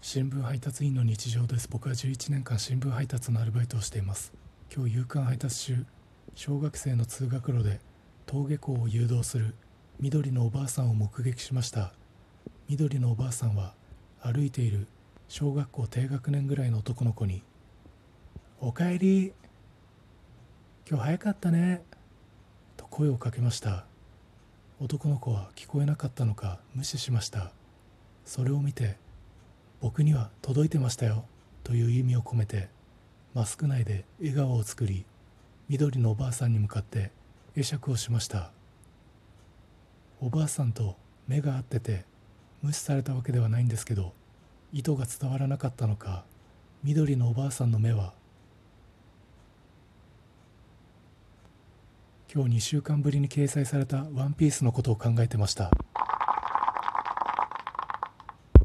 新聞配達員の日常です。僕は11年間新聞配達のアルバイトをしています。今日夕刊配達中小学生の通学路で登下校を誘導する緑のおばあさんを目撃しました。緑のおばあさんは歩いている小学校低学年ぐらいの男の子に「おかえり今日早かったね」と声をかけました。男の子は聞こえなかったのか無視しました。それを見て僕には届いてましたよという意味を込めてマスク内で笑顔を作り緑のおばあさんに向かって会釈をしました。おばあさんと目が合ってて無視されたわけではないんですけど意図が伝わらなかったのか緑のおばあさんの目は今日2週間ぶりに掲載された「ワンピースのことを考えてました。